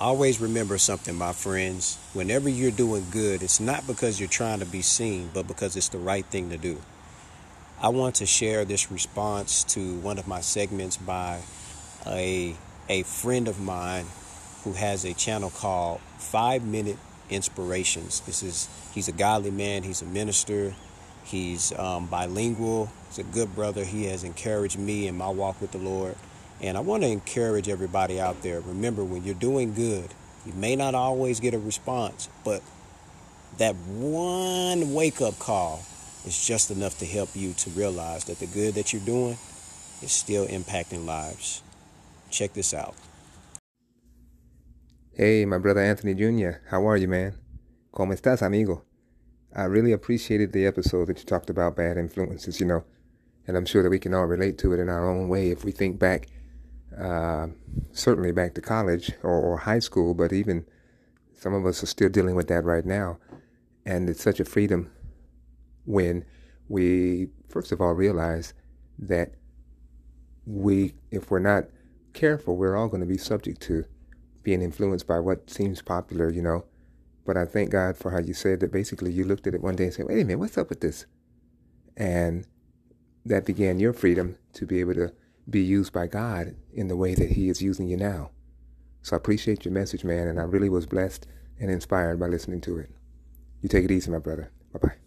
Always remember something, my friends. Whenever you're doing good, it's not because you're trying to be seen, but because it's the right thing to do. I want to share this response to one of my segments by a, a friend of mine who has a channel called Five Minute Inspirations. This is he's a godly man, he's a minister, he's um, bilingual, he's a good brother. He has encouraged me in my walk with the Lord. And I want to encourage everybody out there. Remember, when you're doing good, you may not always get a response, but that one wake up call is just enough to help you to realize that the good that you're doing is still impacting lives. Check this out. Hey, my brother Anthony Jr., how are you, man? ¿Cómo estás, amigo? I really appreciated the episode that you talked about bad influences, you know, and I'm sure that we can all relate to it in our own way if we think back, uh, certainly back to college or, or high school, but even some of us are still dealing with that right now. And it's such a freedom when we, first of all, realize that we, if we're not careful, we're all going to be subject to being influenced by what seems popular, you know. But I thank God for how you said that basically you looked at it one day and said, wait a minute, what's up with this? And that began your freedom to be able to be used by God in the way that He is using you now. So I appreciate your message, man, and I really was blessed and inspired by listening to it. You take it easy, my brother. Bye bye.